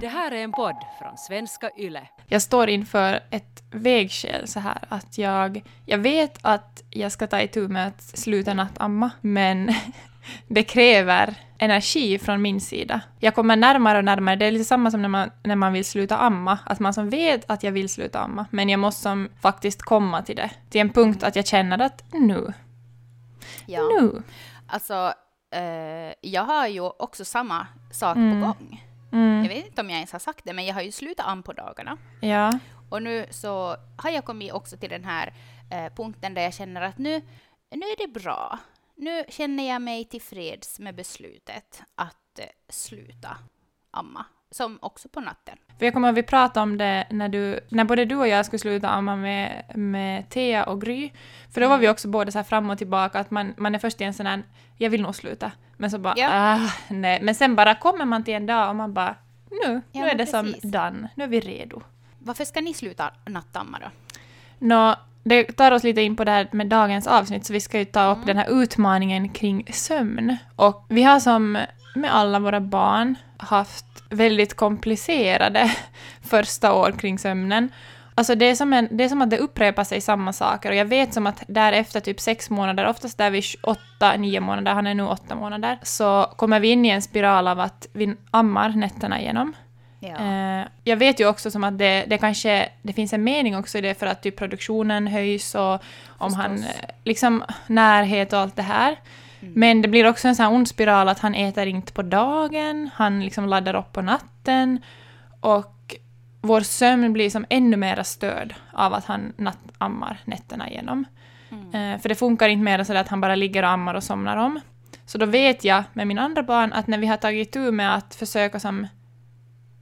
Det här är en podd från svenska YLE. Jag står inför ett vägskäl så här att jag, jag vet att jag ska ta itu med att sluta nattamma, men det kräver energi från min sida. Jag kommer närmare och närmare. Det är lite samma som när man, när man vill sluta amma. Att man som vet att jag vill sluta amma, men jag måste som faktiskt komma till det. Till en punkt att jag känner att nu, Ja. nu. Alltså, eh, jag har ju också samma sak Mm. på gång. Mm, Jag vet inte om jag ens har sagt det, men jag har ju slutat am på dagarna. ja. Och nu så har jag kommit också till den här eh, punkten där jag känner att nu, nu är det bra. Nu känner jag mig tillfreds med beslutet att eh, sluta amma. Som också på natten. För jag kommer att vi pratade om det när, du, när både du och jag skulle sluta amma med, med Thea och Gry. För då var vi också båda så fram och tillbaka, att man, man är först i en sån här, jag vill nog sluta. Men så bara, Ja. ah, nej. Men sen bara kommer man till en dag och man bara, nu, Ja, nu är det som precis. done, nu är vi redo. Varför ska ni sluta nattamma då? Nå, det tar oss lite in på det här med dagens avsnitt, så vi ska ju ta upp Mm. den här utmaningen kring sömn. Och vi har som med alla våra barn haft väldigt komplicerade första år kring sömnen. Alltså det är, som en, det är som att det upprepar sig samma saker och jag vet som att därefter typ sex månader, oftast där vid åtta, nio månader, han är nu åtta månader, så kommer vi in i en spiral av att vi ammar nätterna igenom. Ja. Eh, jag vet ju också som att det, det kanske det finns en mening också i det för att typ produktionen höjs och om han Förstås. eh, liksom närhet och allt det här. Mm. Men det blir också en sån här ond spiral att han äter inte på dagen, han liksom laddar upp på natten och vår sömn blir som ännu mer störd av att han nattammar nätterna igenom. Mm. Eh, för det funkar inte mer så att han bara ligger och ammar och somnar om. Så då vet jag med min andra barn att när vi har tagit tur med att försöka som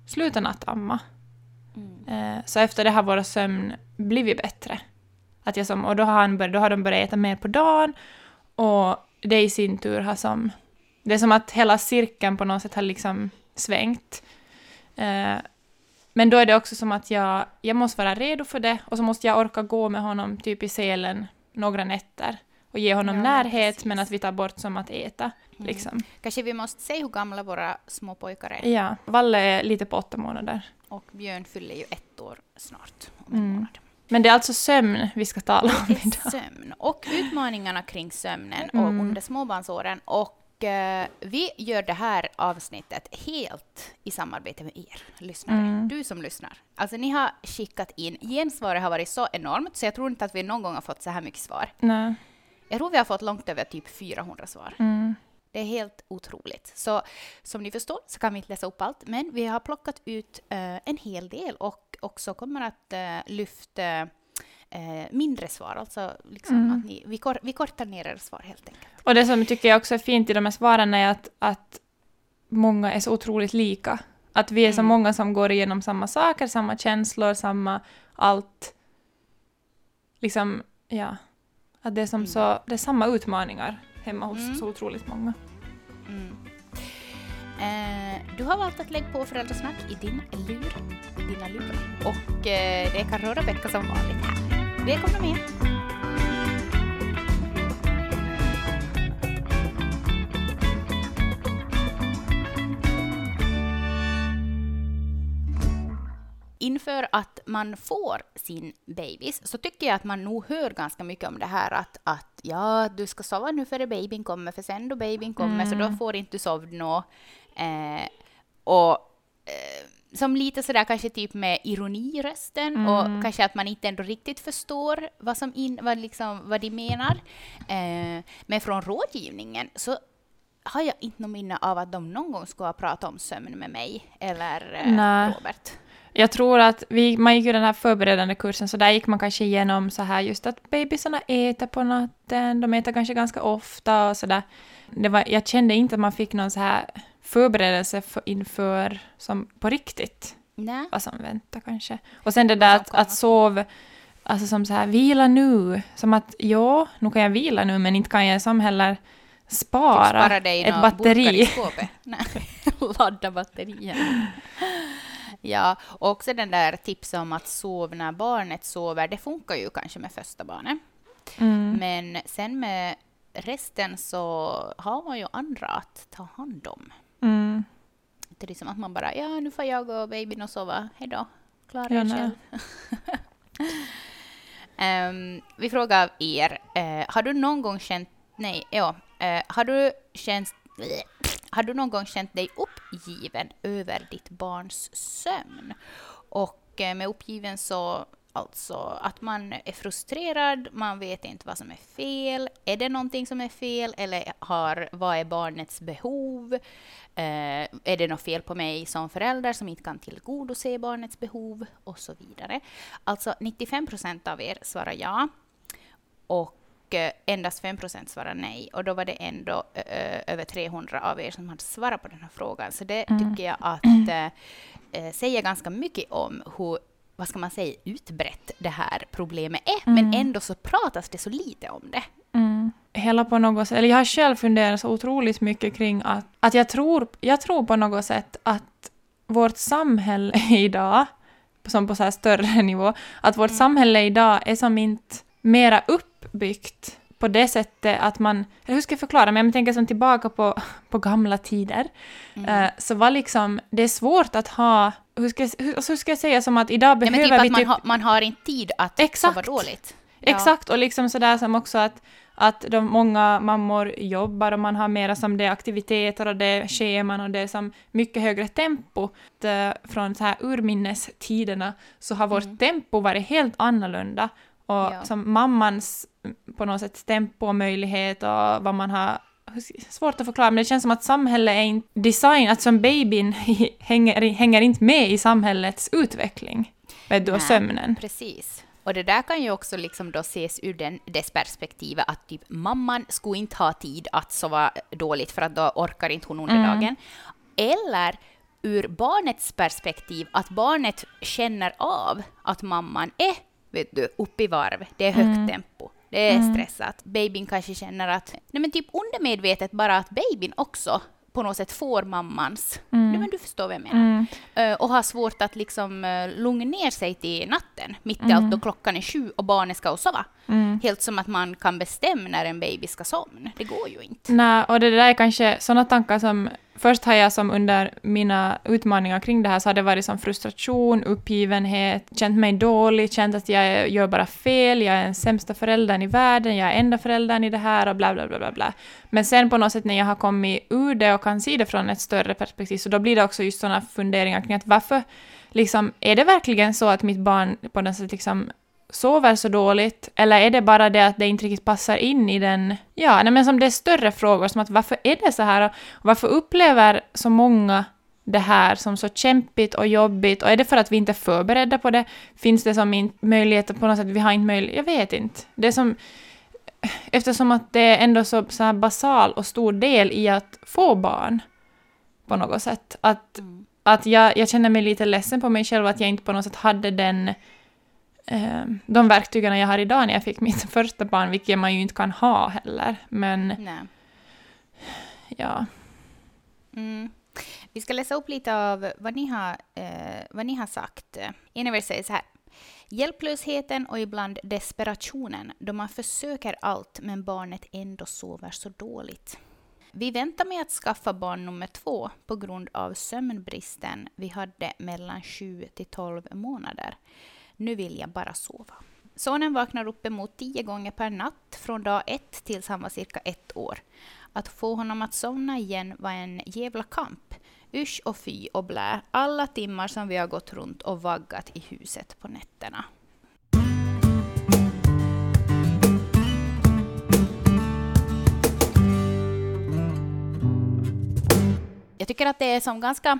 sluta nattamma, Mm. eh, så efter det har vår sömn blivit bättre. Att jag som, och då har, han bör, då har de börjat äta mer på dagen och det i sin tur har som... Det är som att hela cirkeln på något sätt har liksom svängt. Eh, men då är det också som att jag, jag måste vara redo för det och så måste jag orka gå med honom typ i selen några nätter och ge honom Ja, närhet precis. men att vi tar bort som att äta. Mm. Liksom. Kanske vi måste säga hur gamla våra små pojkar är. Ja, Valle är lite på åtta månader. Och Björn fyller ju ett år snart. Om en Mm. månad. Men det är alltså sömn vi ska tala om idag. sömn och utmaningarna kring sömnen och Mm. under småbarnsåren. Och vi gör det här avsnittet helt i samarbete med er lyssnare. Mm. Du som lyssnar. Alltså ni har skickat in, gensvaret har varit så enormt så jag tror inte att vi någon gång har fått så här mycket svar. Nej. Jag tror vi har fått långt över typ 400 svar. Mm. Det är helt otroligt. Så som ni förstår så kan vi inte läsa upp allt, men vi har plockat ut eh, en hel del och också kommer att eh, lyfta eh, mindre svar. Alltså liksom Mm. att ni, vi, kor, vi kortar ner era svar helt enkelt. Och det som tycker jag också är fint i de här svaren är att, att många är så otroligt lika. Att vi är så Mm. många som går igenom samma saker, samma känslor, samma allt. Liksom, ja. Att det är som Mm. så, det är samma utmaningar hemma hos Mm. så otroligt många. Mm. Eh, du har valt att lägga på föräldrasnack i din lur, dina lurar. Och eh, det är Karro och Rebecka som vanligt här. Välkomna med! Inför att man får sin bebis så tycker jag att man nog hör ganska mycket om det här att, att ja, du ska sova nu före babyn kommer, för sen då babyn kommer så då Mm. får inte du sova nå. Eh, och eh, som lite sådär kanske typ med ironi i rösten Mm. och kanske att man inte ändå riktigt förstår vad, som in, vad, liksom, vad de menar. Eh, men från rådgivningen så har jag inte något minne av att de någon gång skulle ha pratat om sömn med mig eller eh. Robert. Jag tror att vi, man gick ju den här förberedande kursen, så där gick man kanske igenom så här just att bebisarna äter på natten, de äter kanske ganska ofta och sådär. Jag kände inte att man fick någon så här förberedelse för, inför, som på riktigt, Nej. vad som väntar kanske. Och sen det där att, att sov, alltså som så här, vila nu, som att ja, nu kan jag vila nu, men inte kan jag som heller spara, Typ spara dig ett batteri. Nej, ladda batterierna. Ja, och också den där tipset om att sova när barnet sover, det funkar ju kanske med första barnet. Mm. Men sen med resten så har man ju andra att ta hand om. Mm. Samtidigt som att man bara, ja nu får jag och babyn och sova, hejdå, klara Ja, er själv. Ehm, vi frågar er, eh, har du någon gång känt, nej, ja, eh, har du känt, har du någon gång känt dig uppgiven över ditt barns sömn? Och eh, med uppgiven så alltså att man är frustrerad, man vet inte vad som är fel. Är det någonting som är fel eller har, vad är barnets behov? Eh, är det något fel på mig som förälder som inte kan tillgodose barnets behov? Och så vidare. Alltså 95 procent av er svarar ja. Och eh, endast 5 procent svarar nej. Och då var det ändå eh, över 300 av er som hade svarat på den här frågan. Så det Mm. tycker jag att eh, säger ganska mycket om hur vad ska man säga, utbrett det här problemet är. Men Mm. ändå så pratas det så lite om det. Mm. Hela på något sätt, eller jag har själv funderat så otroligt mycket kring att, att jag, tror, jag tror på något sätt att vårt samhälle idag, som på så här större nivå, att vårt Mm. samhälle idag är som inte mera uppbyggt på det sättet att man, eller hur ska jag förklara, men jag tänker som tillbaka på, på gamla tider, Mm. eh, så var liksom, det är svårt att ha, hur ska, hur, alltså hur ska jag säga, som att idag Nej, behöver men typ vi att man, typ... har, man har inte tid att Exakt. sova dåligt. Ja. Exakt, och liksom sådär som också att, att de många mammor jobbar och man har mera som det är aktiviteter och det är scheman och det är som mycket högre tempo. Det, från så här urminnestiderna så har vårt Mm. tempo varit helt annorlunda. Och Ja. som mammans på något sätt tempo och möjlighet och vad man har Svårt att förklara, men det känns som att samhället är inte designat som babyn hänger, hänger inte med i samhällets utveckling. Vet du, och sömnen. Precis. Och det där kan ju också liksom då ses ur den, dess perspektivet att typ mamman skulle inte ha tid att sova dåligt för att då orkar inte hon under Mm. dagen. Eller ur barnets perspektiv att barnet känner av att mamman är vet du, uppe i varv, det är högt Mm. tempo, det är Mm. stressat. Babyn kanske känner att, nej men typ undermedvetet bara att babyn också på något sätt får mammans, Mm. nej men du förstår vad jag menar. Mm. Eh, och har svårt att liksom uh, lugna ner sig till natten, mitt i Mm. allt då klockan är sju och barnet ska och sova. Mm. Helt som att man kan bestämma när en baby ska somna. Det går ju inte. Nej, och det där är kanske sådana tankar som... Först har jag som under mina utmaningar kring det här så har det varit som frustration, uppgivenhet, känt mig dålig, känt att jag gör bara fel, jag är den sämsta föräldern i världen, jag är enda föräldern i det här och bla bla bla bla bla. Men sen på något sätt när jag har kommit ur det och kan se det från ett större perspektiv så då blir det också just sådana funderingar kring att varför liksom, är det verkligen så att mitt barn på något sätt liksom sover så dåligt? Eller är det bara det att det inte riktigt passar in i den... Ja, nej, men som det är större frågor, som att varför är det så här? Och varför upplever så många det här som så kämpigt och jobbigt? Och är det för att vi inte är förberedda på det? Finns det som inte möjligheter på något sätt? Vi har inte möjlighet... Jag vet inte. Det är som... Eftersom att det är ändå så, så basal och stor del i att få barn på något sätt. Att att jag, jag känner mig lite ledsen på mig själv att jag inte på något sätt hade den, de verktygen jag har idag när jag fick mitt första barn, vilket man ju inte kan ha heller. Men Nej. ja. Mm. Vi ska läsa upp lite av vad ni har, eh, vad ni har sagt. En av er säger så här. Hjälplösheten och ibland desperationen då man försöker allt men barnet ändå sover så dåligt. Vi väntar med att skaffa barn nummer två på grund av sömnbristen vi hade mellan 7 till 12 månader. Nu vill jag bara sova. Sonen vaknar uppemot tio gånger per natt från dag ett tills han var cirka ett år. Att få honom att somna igen var en jävla kamp. Usch och fy och blä, alla timmar som vi har gått runt och vaggat i huset på nätterna. Jag tycker att det är som ganska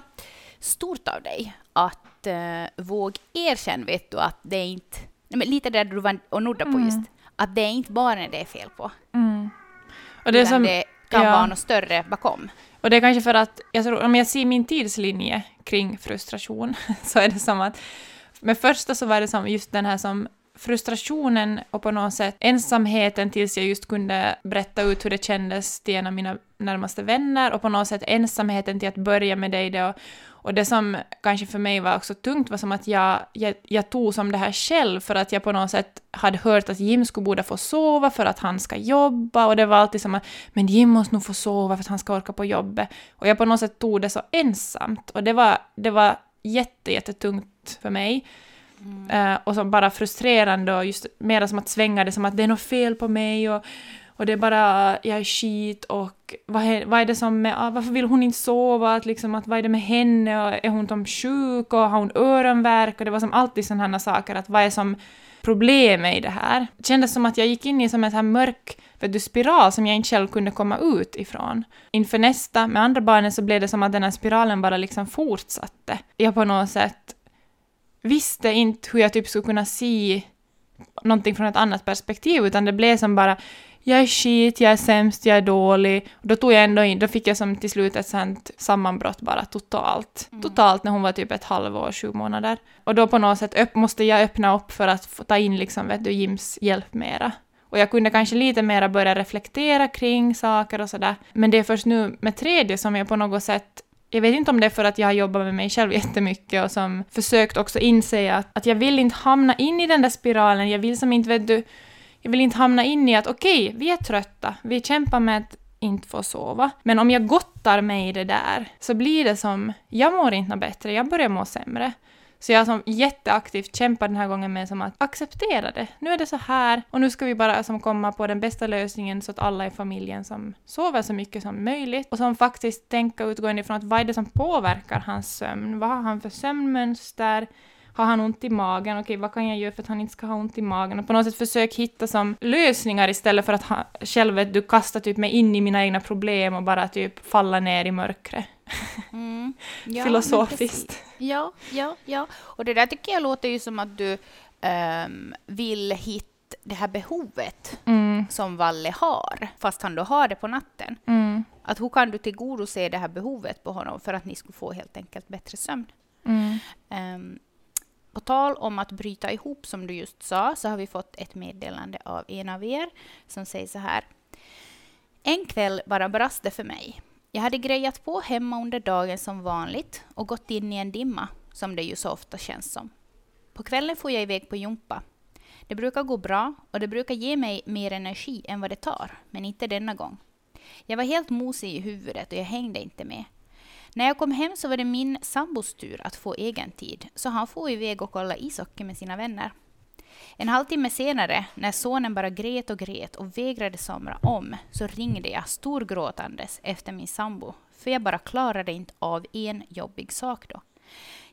stort av dig att uh, våga erkänna, vet du, att det är inte... Nej, men lite där du var och nudda på Mm. just. Att det är inte barnen det är fel på. Mm. Och, det som, det kan ja. vara något större bakom. och det är kanske för att, jag tror, om jag ser min tidslinje kring frustration, så är det som att med första så var det som just den här som frustrationen och på något sätt ensamheten tills jag just kunde berätta ut hur det kändes till en av mina närmaste vänner och på något sätt ensamheten till att börja med dig då. och, och det som kanske för mig var också tungt var som att jag, jag, jag tog som det här själv för att jag på något sätt hade hört att Jim skulle borde få sova för att han ska jobba och det var alltid som att men Jim måste nog få sova för att han ska orka på jobbet och jag på något sätt tog det så ensamt och det var, det var jätte, jättetungt för mig. Mm. Uh, och som bara frustrerande och just mera som att svänga det som att det är något fel på mig och, och det är bara, jag är skit och vad är, vad är det som, med, ah, varför vill hon inte sova, att liksom, att vad är det med henne och är hon som sjuk och har hon öronvärk och det var som alltid sådana här saker, att vad är som problemet i det här? Det kändes som att jag gick in i som en här mörk för du, spiral som jag inte själv kunde komma ut ifrån. Inför nästa, med andra barnen, så blev det som att den här spiralen bara liksom fortsatte. Jag på något sätt visste inte hur jag typ skulle kunna se någonting från ett annat perspektiv, utan det blev som bara jag är skit, jag är sämst, jag är dålig. Och då tog jag ändå in, då fick jag som till slut ett sånt sammanbrott bara totalt. Mm. Totalt när hon var typ ett halvår, sju månader. Och då på något sätt upp, måste jag öppna upp för att få ta in liksom, vet du, Jims hjälp mera. Och jag kunde kanske lite mera börja reflektera kring saker och sådär. Men det är först nu med tredje som jag på något sätt jag vet inte om det är för att jag har jobbat med mig själv jättemycket och som försökt också inse att, att jag vill inte hamna in i den där spiralen. Jag vill som inte, vet du, jag vill inte hamna in i att okej, okay, vi är trötta, vi kämpar med att inte få sova. Men om jag gottar mig i det där så blir det som, jag mår inte bättre, jag börjar må sämre. Så jag som jätteaktivt kämpar den här gången med som att acceptera det. Nu är det så här och nu ska vi bara som komma på den bästa lösningen så att alla i familjen som sover så mycket som möjligt och som faktiskt tänka utgående ifrån att vad är det som påverkar hans sömn? Vad har han för sömnmönster? Har han ont i magen, okej vad kan jag göra för att han inte ska ha ont i magen? Och på något sätt försök hitta som lösningar istället för att ha, själv vet du kastar typ mig in i mina egna problem och bara typ falla ner i mörkret. Mm. Ja, Filosofiskt. Ja, ja, ja. Och det där tycker jag låter ju som att du um, vill hitta det här behovet mm. som Valle har, fast han då har det på natten. Mm. Att hur kan du tillgodose det här behovet på honom för att ni skulle få helt enkelt bättre sömn? Mm. Um, på tal om att bryta ihop, som du just sa, så har vi fått ett meddelande av en av er som säger så här. En kväll bara brast det för mig. Jag hade grejat på hemma under dagen som vanligt och gått in i en dimma, som det ju så ofta känns som. På kvällen får jag iväg på jumpa. Det brukar gå bra och det brukar ge mig mer energi än vad det tar, men inte denna gång. Jag var helt mosig i huvudet och jag hängde inte med. När jag kom hem så var det min sambos tur att få egen tid, så han får iväg och kolla ishockey med sina vänner. En halvtimme senare, när sonen bara grät och grät och vägrade somra om, så ringde jag storgråtandes efter min sambo, för jag bara klarade inte av en jobbig sak då.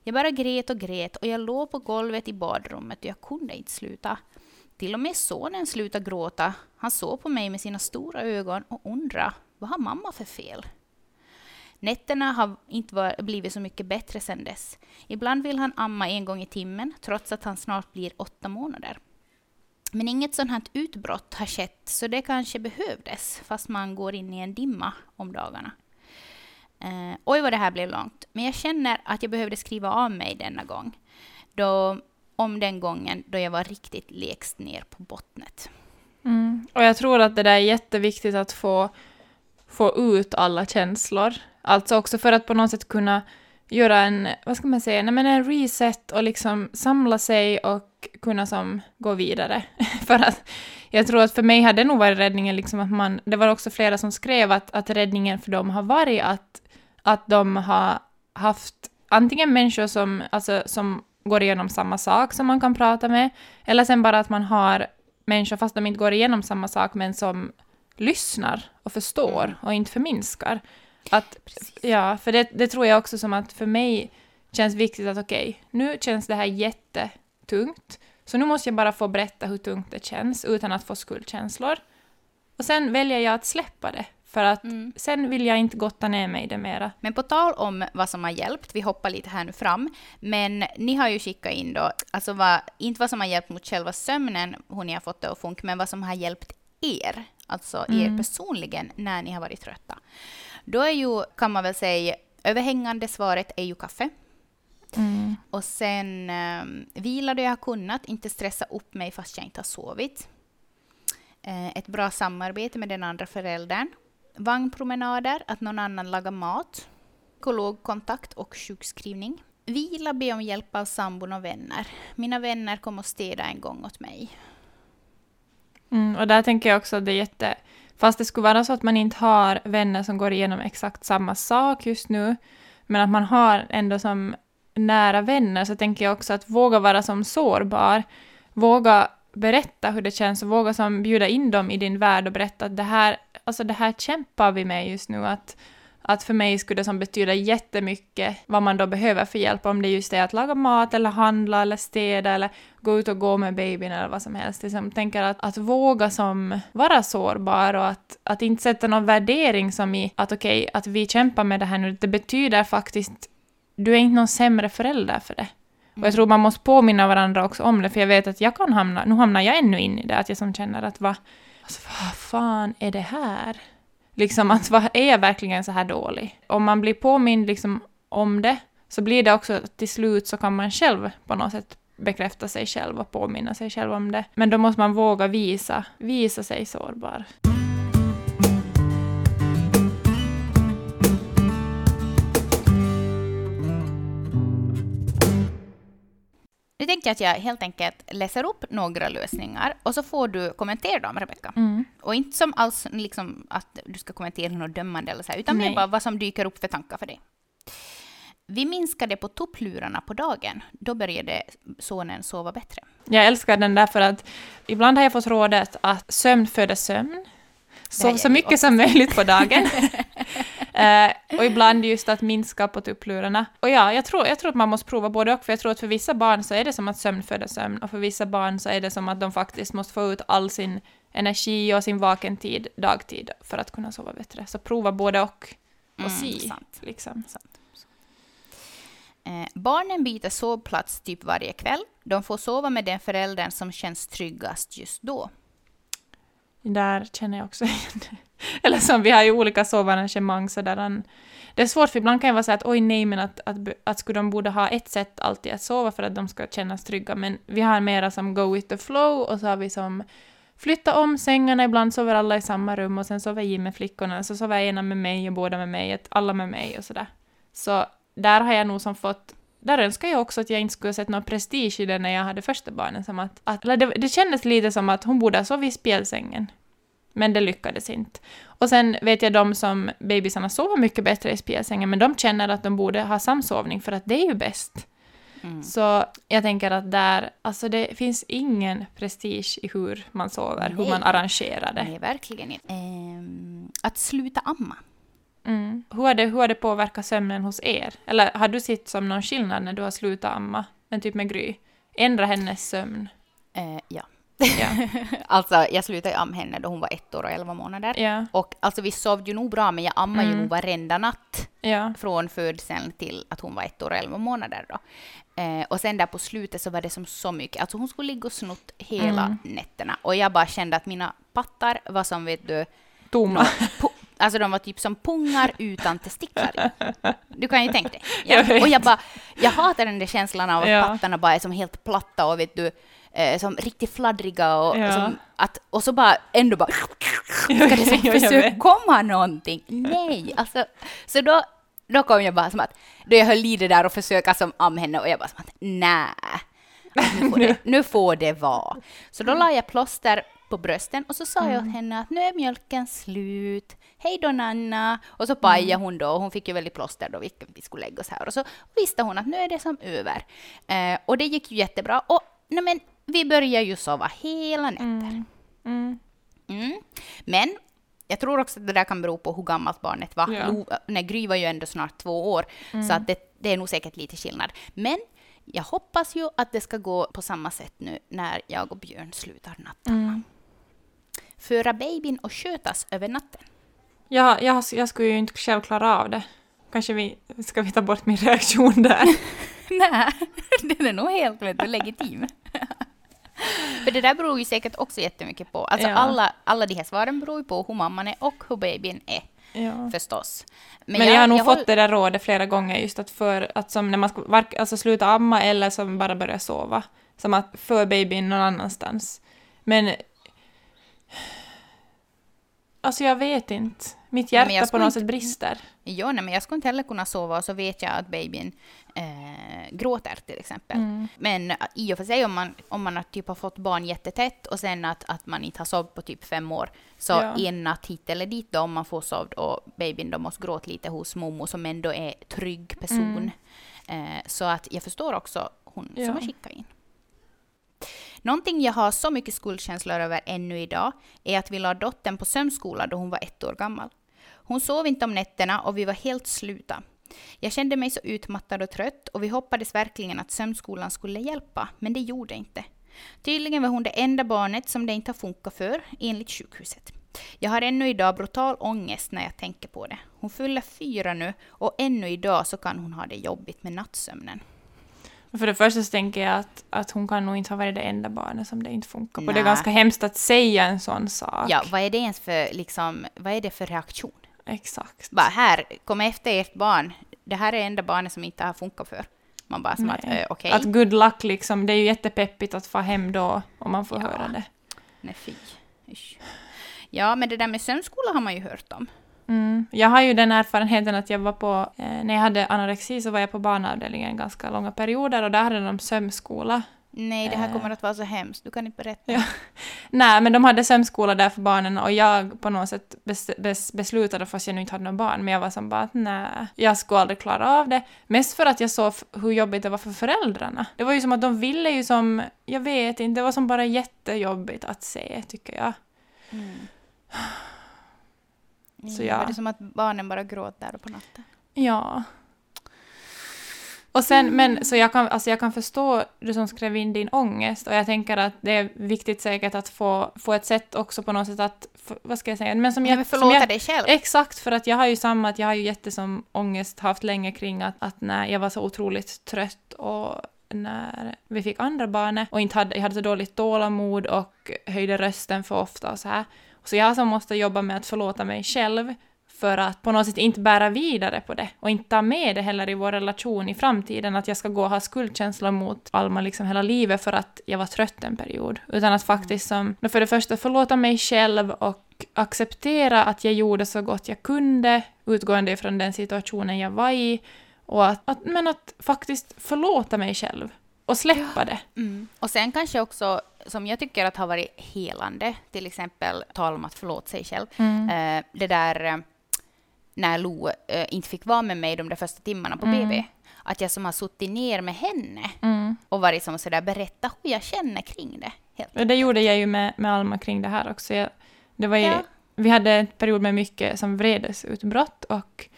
Jag bara grät och grät och jag låg på golvet i badrummet och jag kunde inte sluta. Till och med sonen slutade gråta. Han såg på mig med sina stora ögon och undrade, vad har mamma för fel? Nätterna har inte blivit så mycket bättre sedan dess. Ibland vill han amma en gång i timmen, trots att han snart blir åtta månader. Men inget sånt här utbrott har skett, så det kanske behövdes, fast man går in i en dimma om dagarna. Eh, oj, vad det här blev långt. Men jag känner att jag behövde skriva av mig denna gång. Då, om den gången då jag var riktigt lägst ner på bottnet. Mm. Och jag tror att det där är jätteviktigt att få, få ut alla känslor. Alltså också för att på något sätt kunna göra en, vad ska man säga, nej men en reset och liksom samla sig och kunna som gå vidare. för att jag tror att för mig hade det nog varit räddningen liksom att man, det var också flera som skrev att, att räddningen för dem har varit att, att de har haft antingen människor som, alltså, som går igenom samma sak som man kan prata med, eller sen bara att man har människor, fast de inte går igenom samma sak, men som lyssnar och förstår mm. och inte förminskar. Att, ja, för det, det tror jag också som att för mig känns viktigt att okej, okay, nu känns det här jättetungt, så nu måste jag bara få berätta hur tungt det känns utan att få skuldkänslor. Och sen väljer jag att släppa det, för att mm. sen vill jag inte gotta ner mig i det mera. Men på tal om vad som har hjälpt, vi hoppar lite här nu fram, men ni har ju skickat in då, alltså vad, inte vad som har hjälpt mot själva sömnen, hur ni har fått det att funka, men vad som har hjälpt er, alltså er mm. personligen, när ni har varit trötta. Då är ju, kan man väl säga, överhängande svaret är ju kaffe. Mm. Och sen eh, vila då jag har kunnat, inte stressa upp mig fast jag inte har sovit. Eh, ett bra samarbete med den andra föräldern. Vagnpromenader, att någon annan lagar mat. Psykologkontakt och sjukskrivning. Vila, be om hjälp av sambon och vänner. Mina vänner kom och städa en gång åt mig. Mm, och där tänker jag också att det är jätte... Fast det skulle vara så att man inte har vänner som går igenom exakt samma sak just nu, men att man har ändå som nära vänner, så tänker jag också att våga vara som sårbar, våga berätta hur det känns och våga som bjuda in dem i din värld och berätta att det här, alltså det här kämpar vi med just nu, att att för mig skulle det som betyda jättemycket vad man då behöver för hjälp, om det just är att laga mat eller handla eller städa eller gå ut och gå med babyn eller vad som helst. Liksom, tänker att, att våga som vara sårbar och att, att inte sätta någon värdering som i att okej, okay, att vi kämpar med det här nu, det betyder faktiskt, du är inte någon sämre förälder för det. Och jag tror man måste påminna varandra också om det, för jag vet att jag kan hamna, nu hamnar jag ännu in i det, att jag som känner att vad, alltså, vad fan är det här? Liksom att vad, är jag verkligen så här dålig? Om man blir påmind liksom om det, så blir det också till slut så kan man själv på något sätt bekräfta sig själv och påminna sig själv om det. Men då måste man våga visa, visa sig sårbar. Nu tänker jag att jag helt enkelt läser upp några lösningar och så får du kommentera dem, Rebecka. Mm. Och inte som alls liksom att du ska kommentera något dömande eller så här, utan mer bara vad som dyker upp för tankar för dig. Vi minskade på topplurarna på dagen. Då började sonen sova bättre. Jag älskar den där för att ibland har jag fått rådet att sömn föder sömn. Det har Så, mycket som möjligt på dagen. eh, och ibland just att minska på tupplurarna. Och ja, jag tror, jag tror att man måste prova både och, för jag tror att för vissa barn så är det som att sömn föder sömn, och för vissa barn så är det som att de faktiskt måste få ut all sin energi och sin vakentid dagtid för att kunna sova bättre. Så prova både och, och Mm, se. sant. Liksom. Eh, barnen byter sovplats typ varje kväll. De får sova med den föräldern som känns tryggast just då. Där känner jag också igen det. Eller som vi har ju olika sovarrangemang så där han, Det är svårt för ibland kan jag vara så här att oj nej men att, att, att skulle de borde ha ett sätt alltid att sova för att de ska kännas trygga men vi har mera som go with the flow och så har vi som flytta om sängarna, ibland sover alla i samma rum och sen sover Jim med flickorna, så sover ena med mig och båda med mig, alla med mig och sådär. Så där har jag nog som fått där önskar jag också att jag inte skulle ha sett någon prestige i det när jag hade första barnen. Som att, att, eller det, det kändes lite som att hon borde ha sovit i spjälsängen. Men det lyckades inte. Och sen vet jag de som bebisarna sover mycket bättre i spjälsängen, men de känner att de borde ha samsovning för att det är ju bäst. Mm. Så jag tänker att där, alltså det finns ingen prestige i hur man sover, hur man Nej. arrangerar det. Nej, verkligen inte. Ehm, att sluta amma. Mm. Hur, har det, hur har det påverkat sömnen hos er? Eller har du sett som någon skillnad när du har slutat amma? Men typ med Gry? Ändra hennes sömn? Eh, ja. Ja. alltså, jag slutade amma henne då hon var ett år och elva månader. Ja. Och alltså vi sov ju nog bra, men jag ammade ju Mm. nog varenda natt Ja. från födseln till att hon var ett år och elva månader. Då. Eh, och sen där på slutet så var det som så mycket. Alltså hon skulle ligga och snutt hela Mm. nätterna. Och jag bara kände att mina pattar var som vet du, Tomma. alltså de var typ som pungar utan testiklar. Du kan ju tänka dig. Jag vet. Och jag bara, jag hatar den där känslan av att Ja. pattarna bara är som helt platta och vet du, eh, som riktigt fladdriga och, Ja. som att, och så bara ändå bara ska det som jag försöka komma någonting? Nej, alltså, så då, då kom jag bara som att, då jag höll i det där och försöka som am henne och jag bara som att nej, nu får det, nu får det vara. Så då la jag plåster på brösten och så sa jag Mm. åt henne att nu är mjölken slut, hej då Nanna. Och så pajade Mm. hon då och hon fick ju väldigt plåster då vilken vi skulle lägga oss här. Och så visste hon att nu är det som över. Eh, och det gick ju jättebra. Och nej men, vi började ju sova hela nätter. Mm. Mm. Mm. Men jag tror också att det där kan bero på hur gammalt barnet var. Ja. Lo, nej, Gry var ju ändå snart två år, så att det, det är nog säkert lite skillnad. Men jag hoppas ju att det ska gå på samma sätt nu när jag och Björn slutar natten. Mm. Föra babyn och skötas över natten. Jag, jag, jag skulle ju inte själv klara av det. Kanske vi, ska vi ta bort min reaktion där? Nej, den är nog helt vet du, legitim. För det där beror ju säkert också jättemycket på, alltså Ja. alla, alla de här svaren beror ju på hur mamman är och hur babyn är. Ja. förstås. Men, jag, har nog jag fått håll- det där rådet flera gånger just att för att som när man ska alltså sluta amma eller som bara börja sova. Som att för babyn någon annanstans. Men Alltså jag vet inte. Mitt hjärta på något inte- sätt brister. Jo, nej, men jag skulle inte heller kunna sova och så vet jag att babyn eh, gråter till exempel. Mm. Men i och för sig om man, om man har typ har fått barn jättetätt och sen att, att man inte har sovit på typ fem år. Så Ja. en natt hit eller dit då om man får sovd och babyn då måste gråta lite hos mommo som ändå är trygg person. Eh, så att jag förstår också hon Ja. som har skickat in. Någonting jag har så mycket skuldkänslor över ännu idag är att vi la dottern på sömnskola då hon var ett år gammal. Hon sov inte om nätterna och vi var helt sluta. Jag kände mig så utmattad och trött och vi hoppades verkligen att sömnskolan skulle hjälpa, men det gjorde inte. Tydligen var hon det enda barnet som det inte har funkat för, enligt sjukhuset. Jag har ännu idag brutal ångest när jag tänker på det. Hon fyller fyra nu och ännu idag så kan hon ha det jobbigt med nattsömnen. För det första så tänker jag att, att hon kan nog inte ha varit det enda barnet som det inte funkar på. Det är ganska hemskt att säga en sån sak. Ja, vad är det ens för, liksom, vad är det för reaktion? Exakt. Bara här, kom efter ert barn. Det här är enda barnet som inte har funkat för. Man bara som att, Nej. eh, okej. Att good luck liksom, det är ju jättepeppigt att få hem då om man får Ja. höra det. Nej, fy. Ja, men det där med sömnskola har man ju hört om. Mm. Jag har ju den erfarenheten att jag var på, eh, när jag hade anorexi så var jag på barnavdelningen ganska långa perioder och där hade de sömnskola. Nej, det här Eh. kommer att vara så hemskt. Du kan inte berätta. Ja. Nej, men de hade sömnskola där för barnen och jag på något sätt bes, bes, beslutade, fast jag nu inte hade något barn, men jag var som bara att nej, jag skulle aldrig klara av det. Mest för att jag såg hur jobbigt det var för föräldrarna. Det var ju som att de ville ju som, jag vet inte, det var som bara jättejobbigt att se, tycker jag. Mm. Så ja. Var det som att barnen bara gråter där på natten? Ja. Och sen, men så jag kan, alltså jag kan förstå du som skrev in din ångest och jag tänker att det är viktigt säkert att få, få ett sätt också på något sätt att, f- vad ska jag säga, men som Jag men som förlåta jag dig själv. Exakt, för att jag har ju samma, att jag har ju jättesom ångest haft länge kring att, att när jag var så otroligt trött och när vi fick andra barnet och inte hade, jag hade så dåligt tålamod och höjde rösten för ofta och så här. Så jag som måste jobba med att förlåta mig själv för att på något sätt inte bära vidare på det och inte ta med det heller i vår relation i framtiden, att jag ska gå och ha skuldkänslor mot Alma liksom hela livet för att jag var trött en period. Utan att faktiskt som, för det första förlåta mig själv och acceptera att jag gjorde så gott jag kunde utgående ifrån den situationen jag var i och att, att, men att faktiskt förlåta mig själv och släppa det. Mm. Och sen kanske också, som jag tycker att har varit helande, till exempel tala om att förlåta sig själv. Mm. Eh, det där eh, när Lo eh, inte fick vara med mig de där första timmarna på Mm. BB. Att jag som har suttit ner med henne Mm. och varit som sådär, berätta hur jag känner kring det. Helt. Och det gjorde jag ju med, med Alma kring det här också. Jag, det var ju, Ja. Vi hade en period med mycket som vredesutbrott och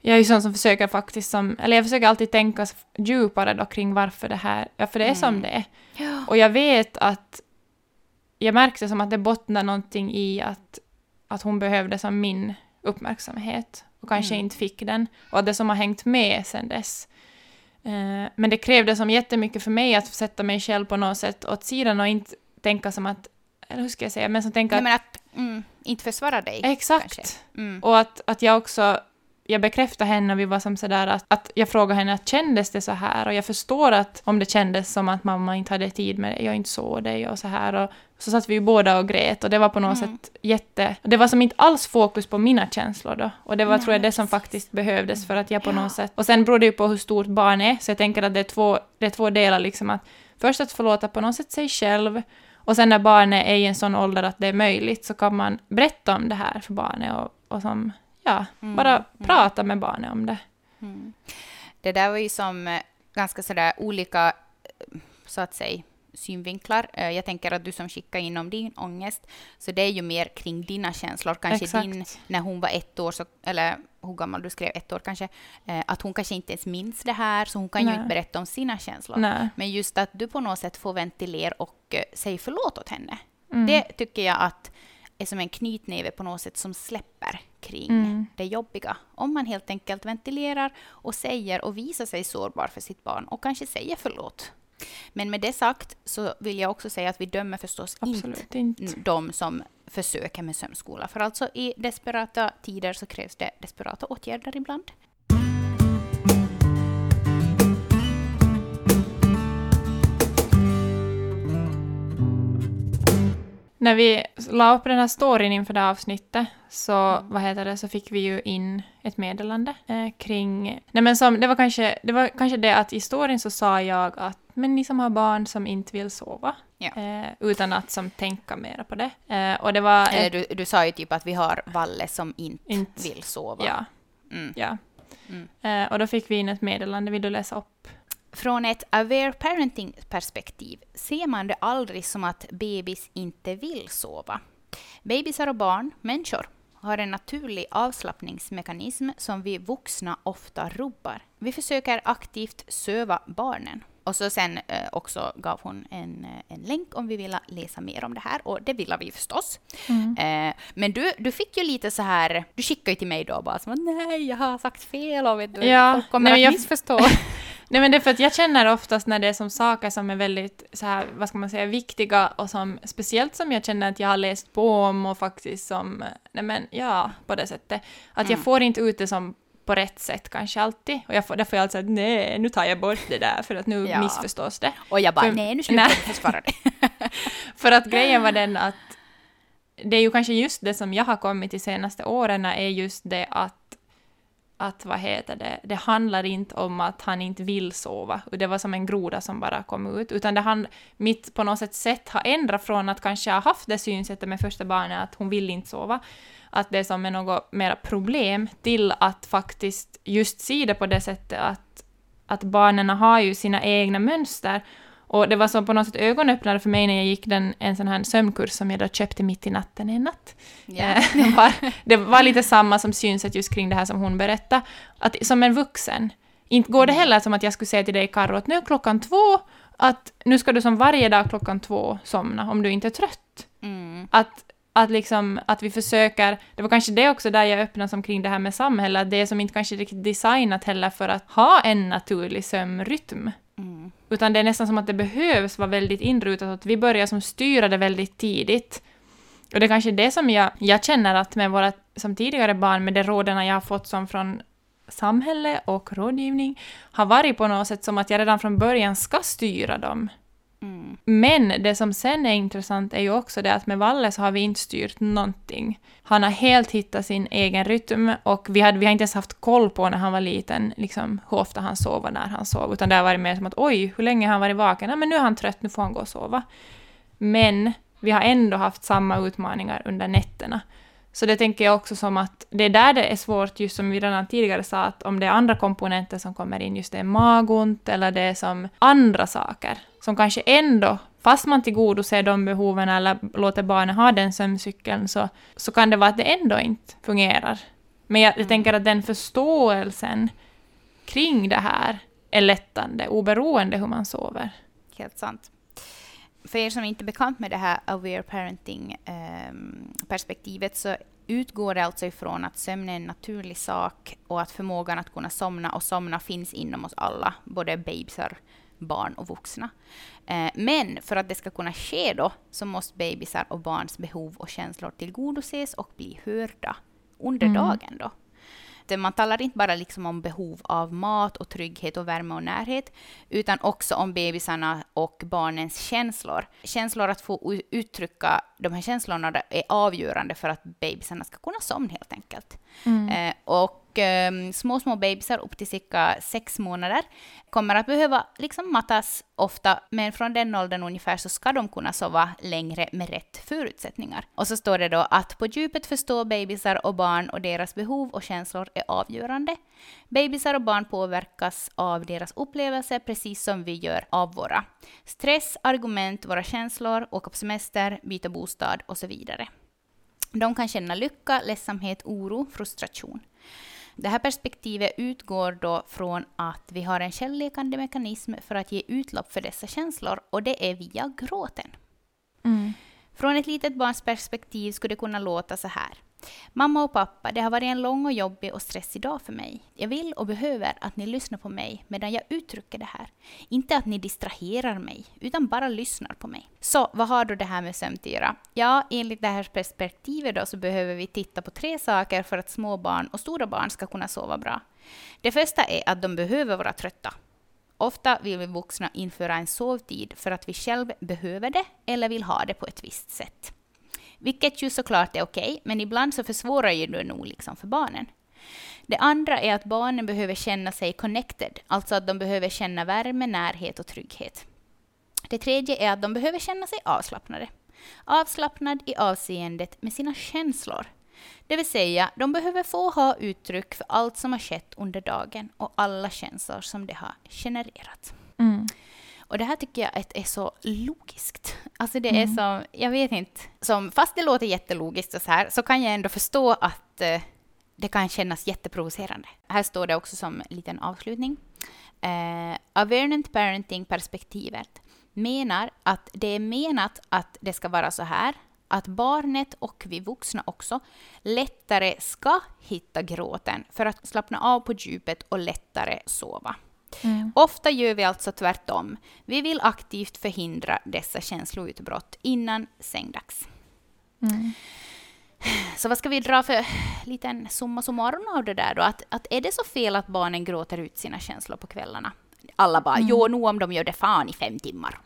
jag är ju sån som försöker faktiskt som, eller jag försöker alltid tänka djupare då kring varför det här, ja för det är som Mm. det är. Ja. Och jag vet att jag märkte som att det bottnar någonting i att, att hon behövde som min uppmärksamhet och kanske Mm. inte fick den. Och det som har hängt med sen dess. Eh, men det krävde som jättemycket för mig att sätta mig själv på något sätt åt sidan och inte tänka som att, eller hur ska jag säga, men som tänka Nej, att, men att mm, inte försvara dig. exakt. Mm. Och att, att jag också, jag bekräftade henne och vi var som sådär att, att jag frågade henne att kändes det så här? Och jag förstår att om det kändes som att mamma inte hade tid med dig och inte såg dig och så här. Och så satt vi ju båda och grät och det var på något Mm. sätt jätte... Det var som inte alls fokus på mina känslor då. Och det var Nej, tror jag det som faktiskt behövdes för att jag på Ja. något sätt... Och sen beror det ju på hur stort barn är, så jag tänker att det är två, det är två delar liksom att först att förlåta på något sätt sig själv och sen när barnet är i en sån ålder att det är möjligt så kan man berätta om det här för barnet och, och som, ja, Mm, bara mm. prata med barnet om det. Mm. Det där var ju som eh, ganska sådär olika, eh, så att säga, synvinklar. Eh, Jag tänker att du som skickar in om din ångest, så det är ju mer kring dina känslor. Kanske Exakt. din, när hon var ett år, så, eller hur gammal du skrev, ett år kanske, att hon kanske inte ens minns det här, så hon kan ju Nej. inte berätta om sina känslor. Nej. Men just att du på något sätt får ventilera och säga förlåt åt henne. Mm. Det tycker jag att är som en knytnäve på något sätt som släpper kring Mm. det jobbiga. Om man helt enkelt ventilerar och säger och visar sig sårbar för sitt barn och kanske säger förlåt. Men med det sagt så vill jag också säga att vi dömer förstås inte inte. de som försöker med sömnskola. För alltså i desperata tider så krävs det desperata åtgärder ibland. När vi la upp den här storyn inför det här avsnittet så, vad heter det, så fick vi ju in ett meddelande eh, kring... Nej men som, det, var kanske, det var kanske det att i storyn så sa jag att men ni som har barn som inte vill sova, Ja. eh, utan att som tänka mera på det. Eh, och det var... Ett- du, du sa ju typ att vi har Valle som inte, Inte- vill sova. ja, Mm. ja. Mm. Eh, och då fick vi in ett meddelande, vill du läsa upp? Från ett aware parenting-perspektiv ser man det aldrig som att bebis inte vill sova. Babysar och barn, människor, har en naturlig avslappningsmekanism som vi vuxna ofta rubbar. Vi försöker aktivt söva barnen. Och så sen eh, också gav hon en, eh, en länk om vi ville läsa mer om det här och det ville vi förstås. Eh, men du, du fick ju lite så här, du skickade ju till mig då bara som nej, jag har sagt fel och vet du, Ja, folk kommer nej, att jag- missförstå. Nej men det är för att jag känner oftast när det är som saker som är väldigt så här, vad ska man säga, viktiga och som speciellt som jag känner att jag har läst på om och faktiskt som, nej men ja, på det sättet. Att jag Mm. får inte ut det som på rätt sätt kanske alltid. Och jag får, därför är jag alltid såhär, nej, nu tar jag bort det där för att nu Ja. missförstås det. Och jag bara, För- nej nu slutar jag försvara det. För att grejen var den att det är ju kanske just det som jag har kommit de senaste åren är just det att att vad heter det, det handlar inte om att han inte vill sova. Och Det var som en groda som bara kom ut. Utan det han, mitt på något sätt sätt har ändrat från att kanske ha haft det synsättet med första barnet att hon vill inte sova. Att det är som är något mera problem till att faktiskt just se det på det sättet att, att barnen har ju sina egna mönster och det var så på något sätt ögonöppnare för mig när jag gick den, en sån här sömnkurs som jag då köpte mitt i natten en natt. Eh, det, var, det var lite samma som synsätt just kring det här som hon berättade. Att som en vuxen, inte går det heller som att jag skulle säga till dig Karro att nu är klockan två, att nu ska du som varje dag klockan två somna om du inte är trött. Mm. Att, att, liksom, att vi försöker, det var kanske det också där jag öppnade som kring det här med samhälle, att det är som inte kanske riktigt designat heller för att ha en naturlig sömnrytm. Mm. Utan det är nästan som att det behövs vara väldigt inrutat, att vi börjar som styra det väldigt tidigt. Och det är kanske det som jag, jag känner att med våra som tidigare barn, med de råden jag har fått som från samhälle och rådgivning, har varit på något sätt som att jag redan från början ska styra dem. Mm. Men det som sen är intressant är ju också det att med Valle så har vi inte styrt någonting. Han har helt hittat sin egen rytm och vi, hade, vi har inte ens haft koll på när han var liten, liksom hur ofta han sov och när han sov, utan det har varit mer som att oj, hur länge har han varit vaken? Ja, men nu är han trött, nu får han gå och sova. Men vi har ändå haft samma utmaningar under nätterna. Så det tänker jag också som att det är där det är svårt, just som vi redan tidigare sa, att om det är andra komponenter som kommer in, just det är magont eller det är som andra saker, som kanske ändå, fast man tillgodoser de behoven eller låter barnen ha den sömncykeln, så, så kan det vara att det ändå inte fungerar. Men jag, jag tänker att den förståelsen kring det här är lättande, oberoende hur man sover. Helt sant. För er som inte är bekant med det här aware parenting-perspektivet så utgår det alltså ifrån att sömn är en naturlig sak och att förmågan att kunna somna och somna finns inom oss alla, både babysar, barn och vuxna. Eh, Men för att det ska kunna ske då så måste babysar och barns behov och känslor tillgodoses och bli hörda under Mm. dagen då. Det- Man talar inte bara liksom om behov av mat och trygghet och värme och närhet, utan också om bebisarna och barnens känslor. Känslor att få uttrycka de här känslorna är avgörande för att bebisarna ska kunna somna helt enkelt. Eh, och ehm, små, små bebisar upp till cirka sex månader kommer att behöva liksom mattas ofta, men från den åldern ungefär så ska de kunna sova längre med rätt förutsättningar. Och så står det då att på djupet förstå bebisar och barn och deras behov och känslor är avgörande. Bebisar och barn påverkas av deras upplevelser precis som vi gör av våra. Stress, argument, våra känslor, åka på semester, byta bostad och så vidare. De kan känna lycka, ledsamhet, oro, frustration. Det här perspektivet utgår då från att vi har en källekande mekanism för att ge utlopp för dessa känslor och det är via gråten. Mm. Från ett litet barns perspektiv skulle det kunna låta så här. Mamma och pappa, det har varit en lång och jobbig och stressig dag för mig. Jag vill och behöver att ni lyssnar på mig medan jag uttrycker det här. Inte att ni distraherar mig, utan bara lyssnar på mig. Så vad har då det här med sömn att göra? Ja, enligt det här perspektivet då så behöver vi titta på tre saker för att små barn och stora barn ska kunna sova bra. Det första är att de behöver vara trötta. Ofta vill vi vuxna införa en sovtid för att vi själva behöver det eller vill ha det på ett visst sätt. Vilket ju såklart är okej, men ibland så försvårar ju det nog liksom för barnen. Det andra är att barnen behöver känna sig connected, alltså att de behöver känna värme, närhet och trygghet. Det tredje är att de behöver känna sig avslappnade. Avslappnad i avseendet med sina känslor. Det vill säga, de behöver få ha uttryck för allt som har skett under dagen och alla känslor som det har genererat. Mm. Och det här tycker jag är så logiskt. Alltså det är mm. som, jag vet inte, som, fast det låter jättelogiskt och så här, så kan jag ändå förstå att eh, det kan kännas jätteprovocerande. Här står det också som en liten avslutning. Eh, Awarenent parenting-perspektivet menar att det är menat att det ska vara så här, att barnet och vi vuxna också lättare ska hitta gråten för att slappna av på djupet och lättare sova. Mm. Ofta gör vi alltså tvärtom. Vi vill aktivt förhindra dessa känsloutbrott innan sängdags. Mm. Så vad ska vi dra för liten summa summarum av det där då? Att, att är det så fel att barnen gråter ut sina känslor på kvällarna? Alla bara, mm. jo, nog om de gör det fan i fem timmar.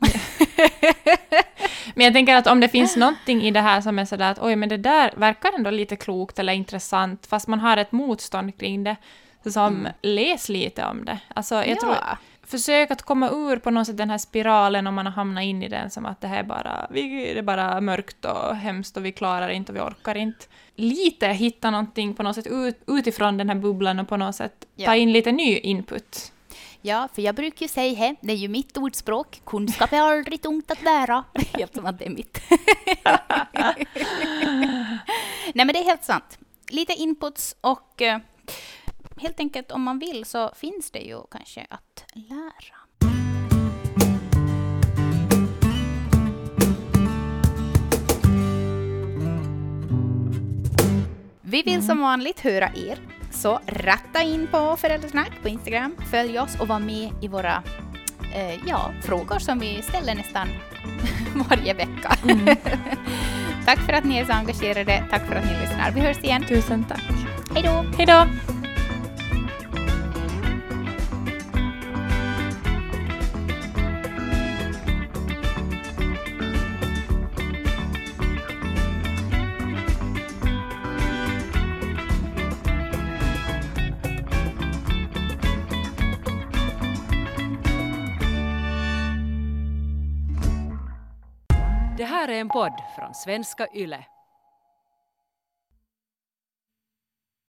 men jag tänker att om det finns någonting i det här som är sådär att oj, men det där verkar ändå lite klokt eller intressant, fast man har ett motstånd kring det, som mm. läs lite om det. Alltså, jag ja. tror, försök att komma ur på något sätt den här spiralen om man har hamnat in i den som att det här är bara, vi, det är bara mörkt och hemskt och vi klarar inte och vi orkar inte. Lite hitta någonting på något sätt ut, utifrån den här bubblan och på något sätt ja. ta in lite ny input. Ja, för jag brukar ju säga det är ju mitt ordspråk, kunskap är aldrig tungt att. Helt som att det är mitt. Nej men det är helt sant. Lite inputs och uh, helt enkelt om man vill så finns det ju kanske att lära. Vi vill som vanligt höra er, så ratta in på Föräldrasnack på Instagram, följ oss och var med i våra eh, ja, frågor som vi ställer nästan varje vecka. Mm. tack för att ni är så engagerade, tack för att ni lyssnar. Vi hörs igen. Tusen tack. Hej då! Hej då! En podd från svenska YLE.